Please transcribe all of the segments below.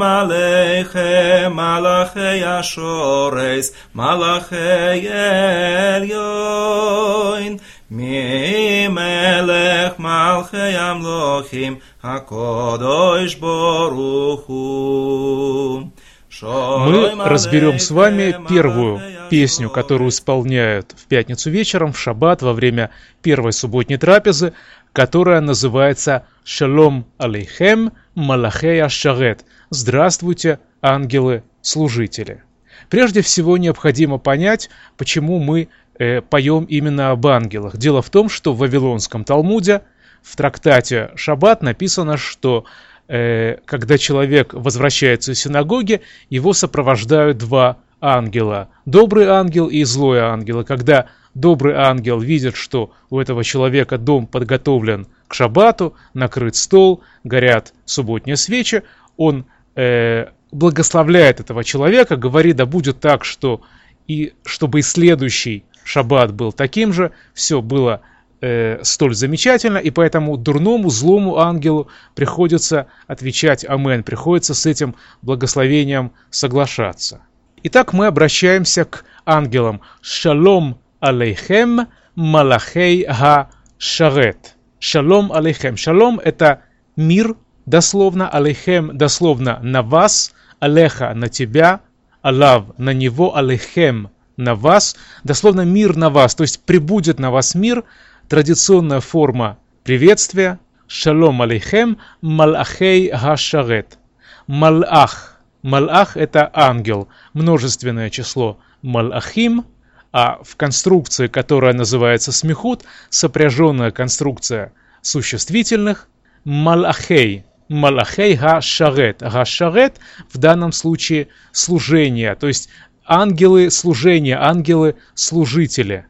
Aleichem, Malachei Ashores, Malachei Elyon, Mi Melech Malchei Amlochim, HaKodosh Боруху. Мы разберем с вами первую песню, которую исполняют в пятницу вечером, в шаббат, во время первой субботней трапезы, которая называется «Шалом алейхем малахея шарет» «Здравствуйте, ангелы-служители». Прежде всего необходимо понять, почему мы э, поем именно об ангелах. Дело в том, что в Вавилонском Талмуде в трактате «Шаббат» написано, что э, когда человек возвращается из синагоги, его сопровождают два ангела. Добрый ангел и злой ангел. И когда добрый ангел видит, что у этого человека дом подготовлен к шаббату, накрыт стол, горят субботние свечи, он э, благословляет этого человека, говорит, да будет так, что и чтобы и следующий шаббат был таким же, все было э, столь замечательно, и поэтому дурному, злому ангелу приходится отвечать «Амен», приходится с этим благословением соглашаться. Итак, мы обращаемся к ангелам. Шалом алейхем малахей га шарет. Шалом алейхем. Шалом это мир, дословно, алейхем дословно на вас, алеха на тебя, алав на него, алейхем на вас, дословно мир на вас, то есть прибудет на вас мир, традиционная форма приветствия, шалом алейхем, малахей гашарет. Малах Малах – это ангел, множественное число малахим, а в конструкции, которая называется смехут, сопряженная конструкция существительных – малахей. Малахей га-шарет. Га-шарет в данном случае служение, то есть ангелы служения, ангелы-служители.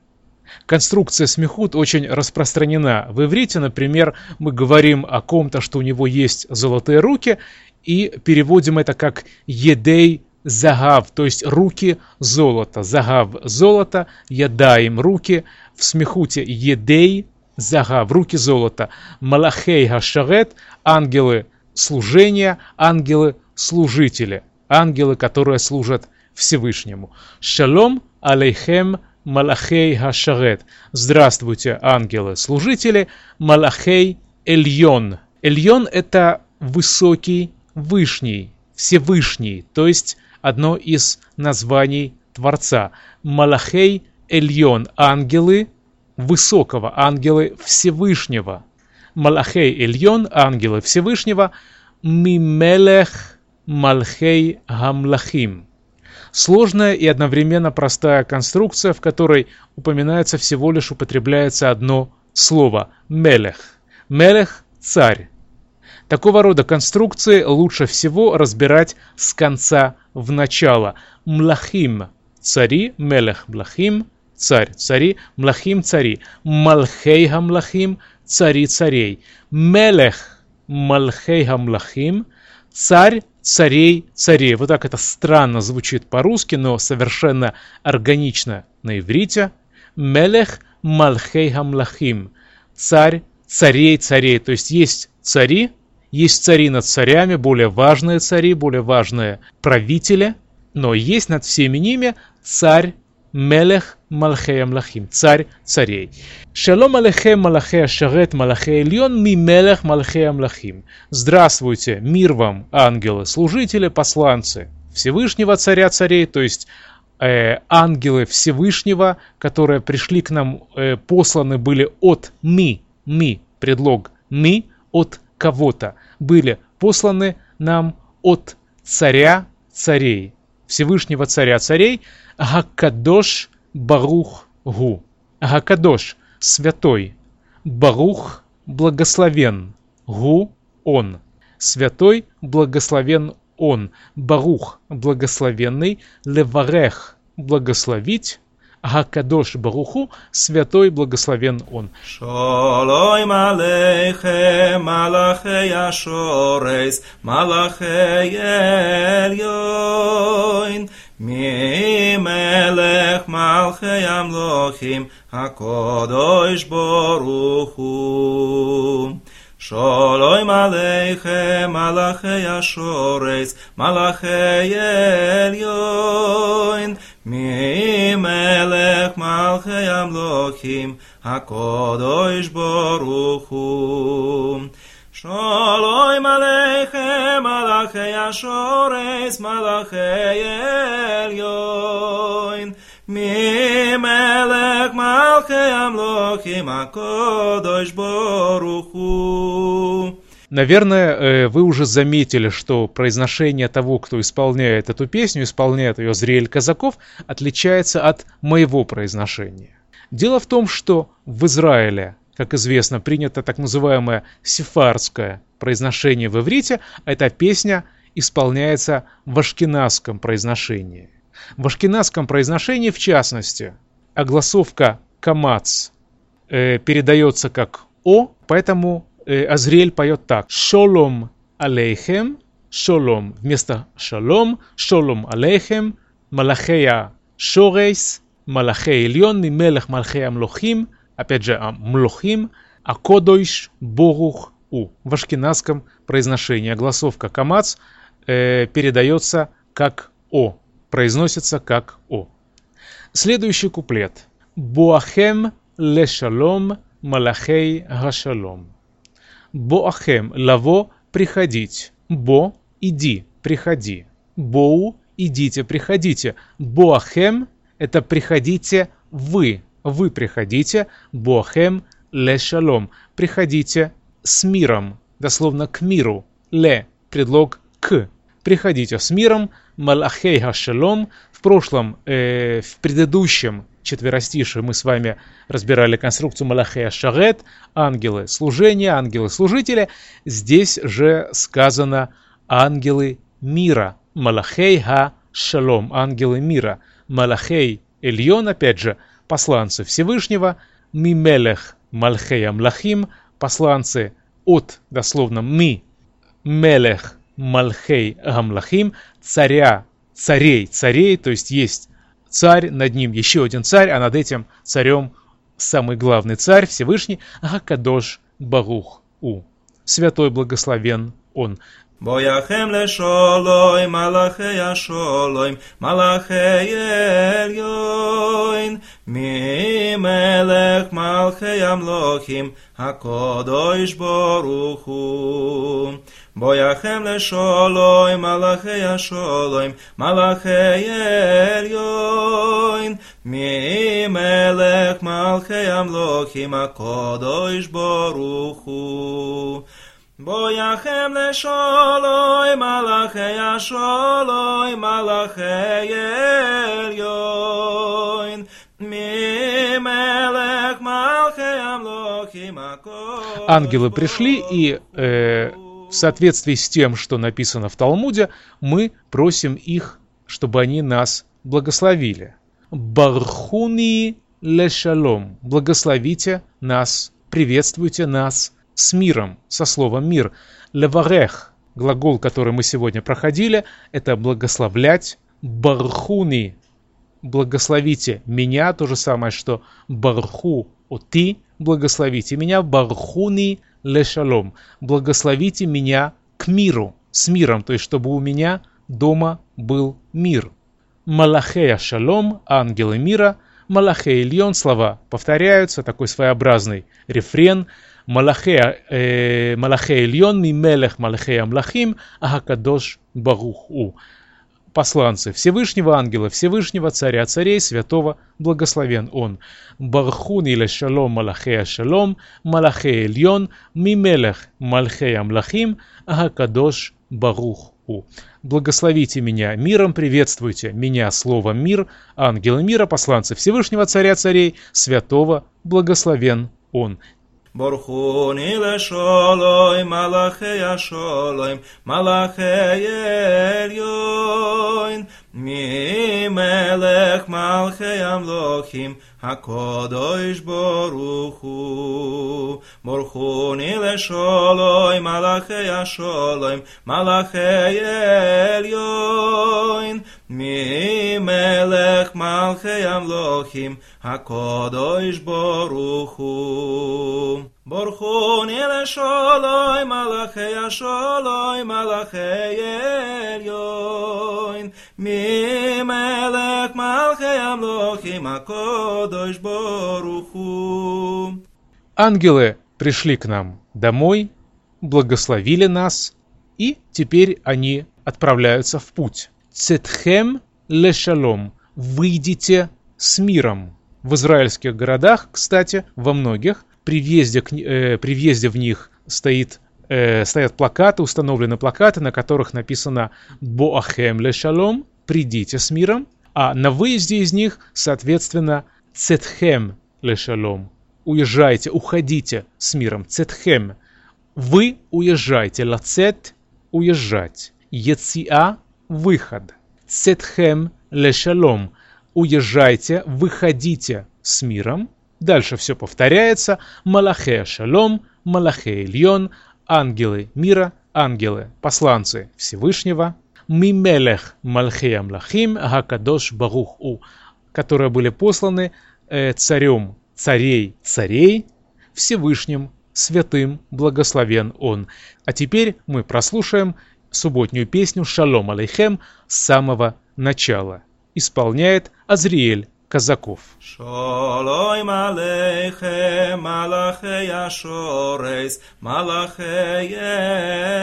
Конструкция смехут очень распространена. В иврите, например, мы говорим о ком-то, что у него есть золотые руки, и переводим это как «едей загав», то есть руки золота. Загав – золото, ядаем – руки, в смехуте «едей загав» – руки золота. Малахей гашарет – ангелы служения, ангелы служители, ангелы, которые служат Всевышнему. Шалом алейхем Малахей Гашарет. Здравствуйте, ангелы-служители. Малахей Эльон. Эльон – это высокий, Вышний, Всевышний, то есть одно из названий Творца. Малахей Эльон, ангелы высокого, ангелы Всевышнего. Малахей Эльон, ангелы Всевышнего. Мимелех Малхей Гамлахим. Сложная и одновременно простая конструкция, в которой упоминается всего лишь употребляется одно слово – мелех. Мелех – царь. Такого рода конструкции лучше всего разбирать с конца в начало. Млахим – цари, мелех млахим – царь, цари, млахим – цари, малхей млахим – цари царей, мелех малхей млахим – царь царей царей. Вот так это странно звучит по-русски, но совершенно органично на иврите. Мелех малхей млахим – царь царей царей. То есть есть цари, есть цари над царями, более важные цари, более важные правители, но есть над всеми ними царь Мелех Малхея Млахим, царь царей. Шалом Алехем Малахея Шарет Малахея Ильон Ми Мелех Малхея Млахим. Здравствуйте, мир вам, ангелы, служители, посланцы Всевышнего царя царей, то есть э, ангелы Всевышнего, которые пришли к нам, э, посланы были от ми, ми, предлог ми, от кого-то были посланы нам от царя царей, Всевышнего царя царей, Гакадош Барух Гу. Гакадош – святой, Барух – благословен, Гу – он. Святой – благословен он, Барух – благословенный, Леварех – благословить, Гакадош Баруху, святой благословен он. Шалом алейхем, малахей ашорейс, малахей эльйон, מי מלך מלכי המלוכים, הקדוש ברוך הוא. Shalom Aleichem Malachei Ashores Malachei Elyon מי מלך מלכי המלוכים, הקודש ברוך הוא. שלום עליכם מלאכי השורס, מלאכי עליון. מי מלך מלכי המלוכים, הקודש ברוך הוא. Наверное, э, вы уже заметили, что произношение того, кто исполняет эту песню, исполняет ее Зриэль Казаков, отличается от моего произношения. Дело в том, что в Израиле, как известно, принято так называемое сефардское произношение в иврите, а эта песня исполняется в ашкеназском произношении. В ашкеназском произношении, в частности, огласовка «камац» э, передается как «о», поэтому Азриэль поет так. «Шолом алейхем», «шолом» вместо «шалом», «шолом алейхем», «малахея шорейс», «малахей ильон», «мимелех малхей амлохим», опять же, «млохим», «акодойш борух у». В ашкеназском произношении огласовка «камац» э, передается как «о», произносится как «о». Следующий куплет. «Боахем лешалом малахей гашалом». Боахем – лаво – приходить. Бо – иди, приходи. Боу – идите, приходите. Боахем – это приходите вы. Вы приходите. Боахем ле шалом. Приходите с миром. Дословно к миру. Ле – предлог к. Приходите с миром. Малахей хашалом. В прошлом, э, в предыдущем четверостишие мы с вами разбирали конструкцию Малахея Шарет, ангелы служения, ангелы служители. Здесь же сказано ангелы мира, Малахей Ха Шалом, ангелы мира. Малахей Эльон, опять же, посланцы Всевышнего, Мимелех Малхей Амлахим, посланцы от, дословно, Ми, Мелех Малхей Амлахим, царя, царей, царей, то есть есть царь, над ним еще один царь, а над этим царем самый главный царь, Всевышний, Акадош Барух У. Святой благословен Он. בויכם לשולוים, מלאכי השולוים, מלאכי עליון, ממלך מלכי המלוכים, הקודש ברוך הוא. בויכם לשולוים, מלאכי השולוים, מלאכי עליון, ממלך מלכי המלוכים, הקודש ברוך הוא. בויכם לשולוי מלאכי השולוי מלאכי עליון ממלך מלכי המלוכים Ангелы пришли и э, в соответствии с тем, что написано в Талмуде, мы просим их, чтобы они нас благословили. Бархуни лешалом. Благословите нас, приветствуйте нас с миром, со словом мир. Леварех, глагол, который мы сегодня проходили, это благословлять. Бархуни, благословите меня, то же самое, что барху, о ты, благословите меня, бархуни лешалом, благословите меня к миру, с миром, то есть чтобы у меня дома был мир. Малахея шалом, ангелы мира, Малахей Ильон, слова повторяются, такой своеобразный рефрен – Малахей Ильон, Мимелех Малахей Амлахим, Ахакадош Барух У. Посланцы Всевышнего Ангела, Всевышнего Царя Царей, Святого, благословен Он. Бархун или Шалом Малахея Шалом, Малахей Ильон, Мимелех Малхей Амлахим, Ахакадош Барух У. Благословите меня миром, приветствуйте меня словом мир, ангелы мира, посланцы Всевышнего Царя Царей, Святого, благословен Он. ברכוני לשולוים, מלאכי השולוים, מלאכי ממלך מלכי המלוכים, הקודש ברוך הוא. ברכוני לשולוים, מלאכי השולוים, מלאכי עליון, ממלך מלכי המלוכים, הקודש ברוך הוא. בורכוני לשולוי מלאכי השולוי מלאכי עליון ממלך מלכי המלוכים הקודש ברוך הוא. Ангелы пришли к нам домой, благословили нас, и теперь они отправляются в путь. Цетхем лешалом. Выйдите с миром. В израильских городах, кстати, во многих, при въезде, к, э, при въезде в них стоит, э, стоят плакаты, установлены плакаты, на которых написано «Боахем ле шалом», «Придите с миром», а на выезде из них, соответственно, «Цетхем ле шалом», «Уезжайте, уходите с миром», «Цетхем», «Вы уезжайте», «Лацет» – «Уезжать», «Ециа» – «Выход», «Цетхем ле шалом», «Уезжайте, выходите с миром», Дальше все повторяется. Малахе шалом, Малахе Ильон, ангелы мира, ангелы, посланцы Всевышнего. Мимелех Малхе Амлахим, Гакадош Барух У, которые были посланы э, царем царей царей, Всевышним, святым, благословен Он. А теперь мы прослушаем субботнюю песню «Шалом алейхем» с самого начала. Исполняет Азриэль казаков. Шолойм алейхем, малахей ашорейс, малахей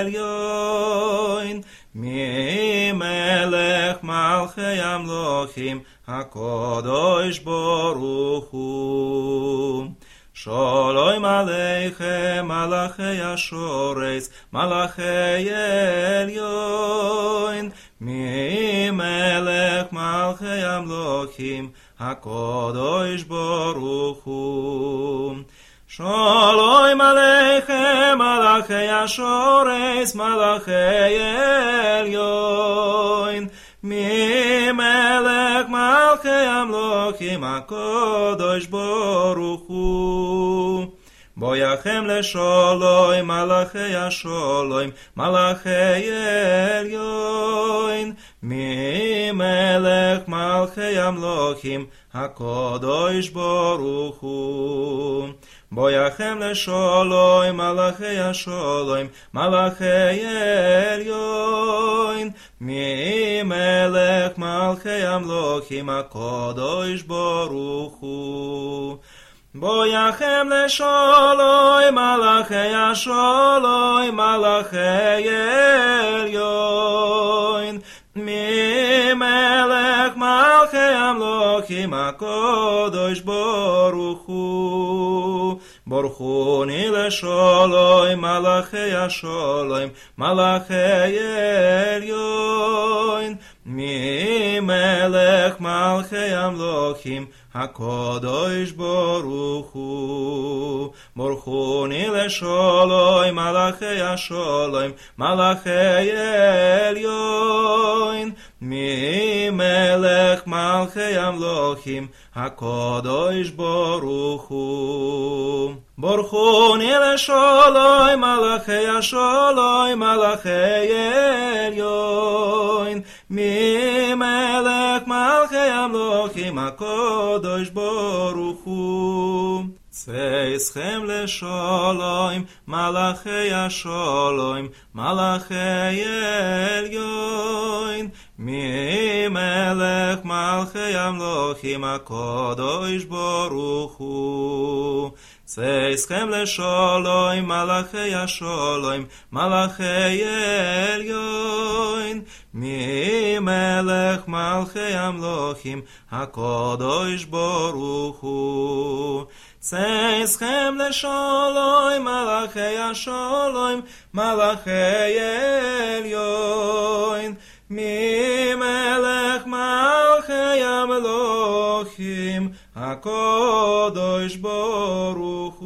эльйойн, ממלך מלכי המלוכים, הקודש ברוך הוא. שלום עליכם מלאכי השורס, מלאכי עליון, ממלך מלכי המלוכים, הקודש ברוך הוא. שלום עליכם מלאכי השורס מלאכי עליון ממלך מלכי המלוכים הקודש ברוך הוא בויכם לשולוים מלאכי השולוים מלאכי עליון ממלך מלכי המלוכים הקודש ברוך הוא בויכם לשולוים מלאכי השולוים מלאכי עליון ממלך מלכי המלוכים הקודש ברוך הוא בויכם לשולוי מלאכי השולוי מלאכי עליון ממלך מלכי המלוכים הקודש ברוך הוא ברכוני לשולוי מלאכי השולוים מלאכי עליון ממלך מלכי המלוכים הקודש ברוך הוא. ברכוני לשולוי מלאכי השולוים מלאכי עליון ממלך מלכי המלוכים הקודש ברוך הוא. ברכוני לשולוי מלאכי השולוי מלאכי עליון ממלך מלכי המלוכים הקודש ברוך הוא. צייסכם לשולוים מלאכי השולוים מלאכי עליון. ממלך מלכי המלוכים הקודש ברוך הוא. צייסכם לשולוים מלאכי השולוים מלאכי עליון ממלך מלכי המלוכים הקודש ברוך הוא צייסכם לשולוים מלאכי השולוים מלאכי עליון ממלך מלכי המלוכים הקודש ברוך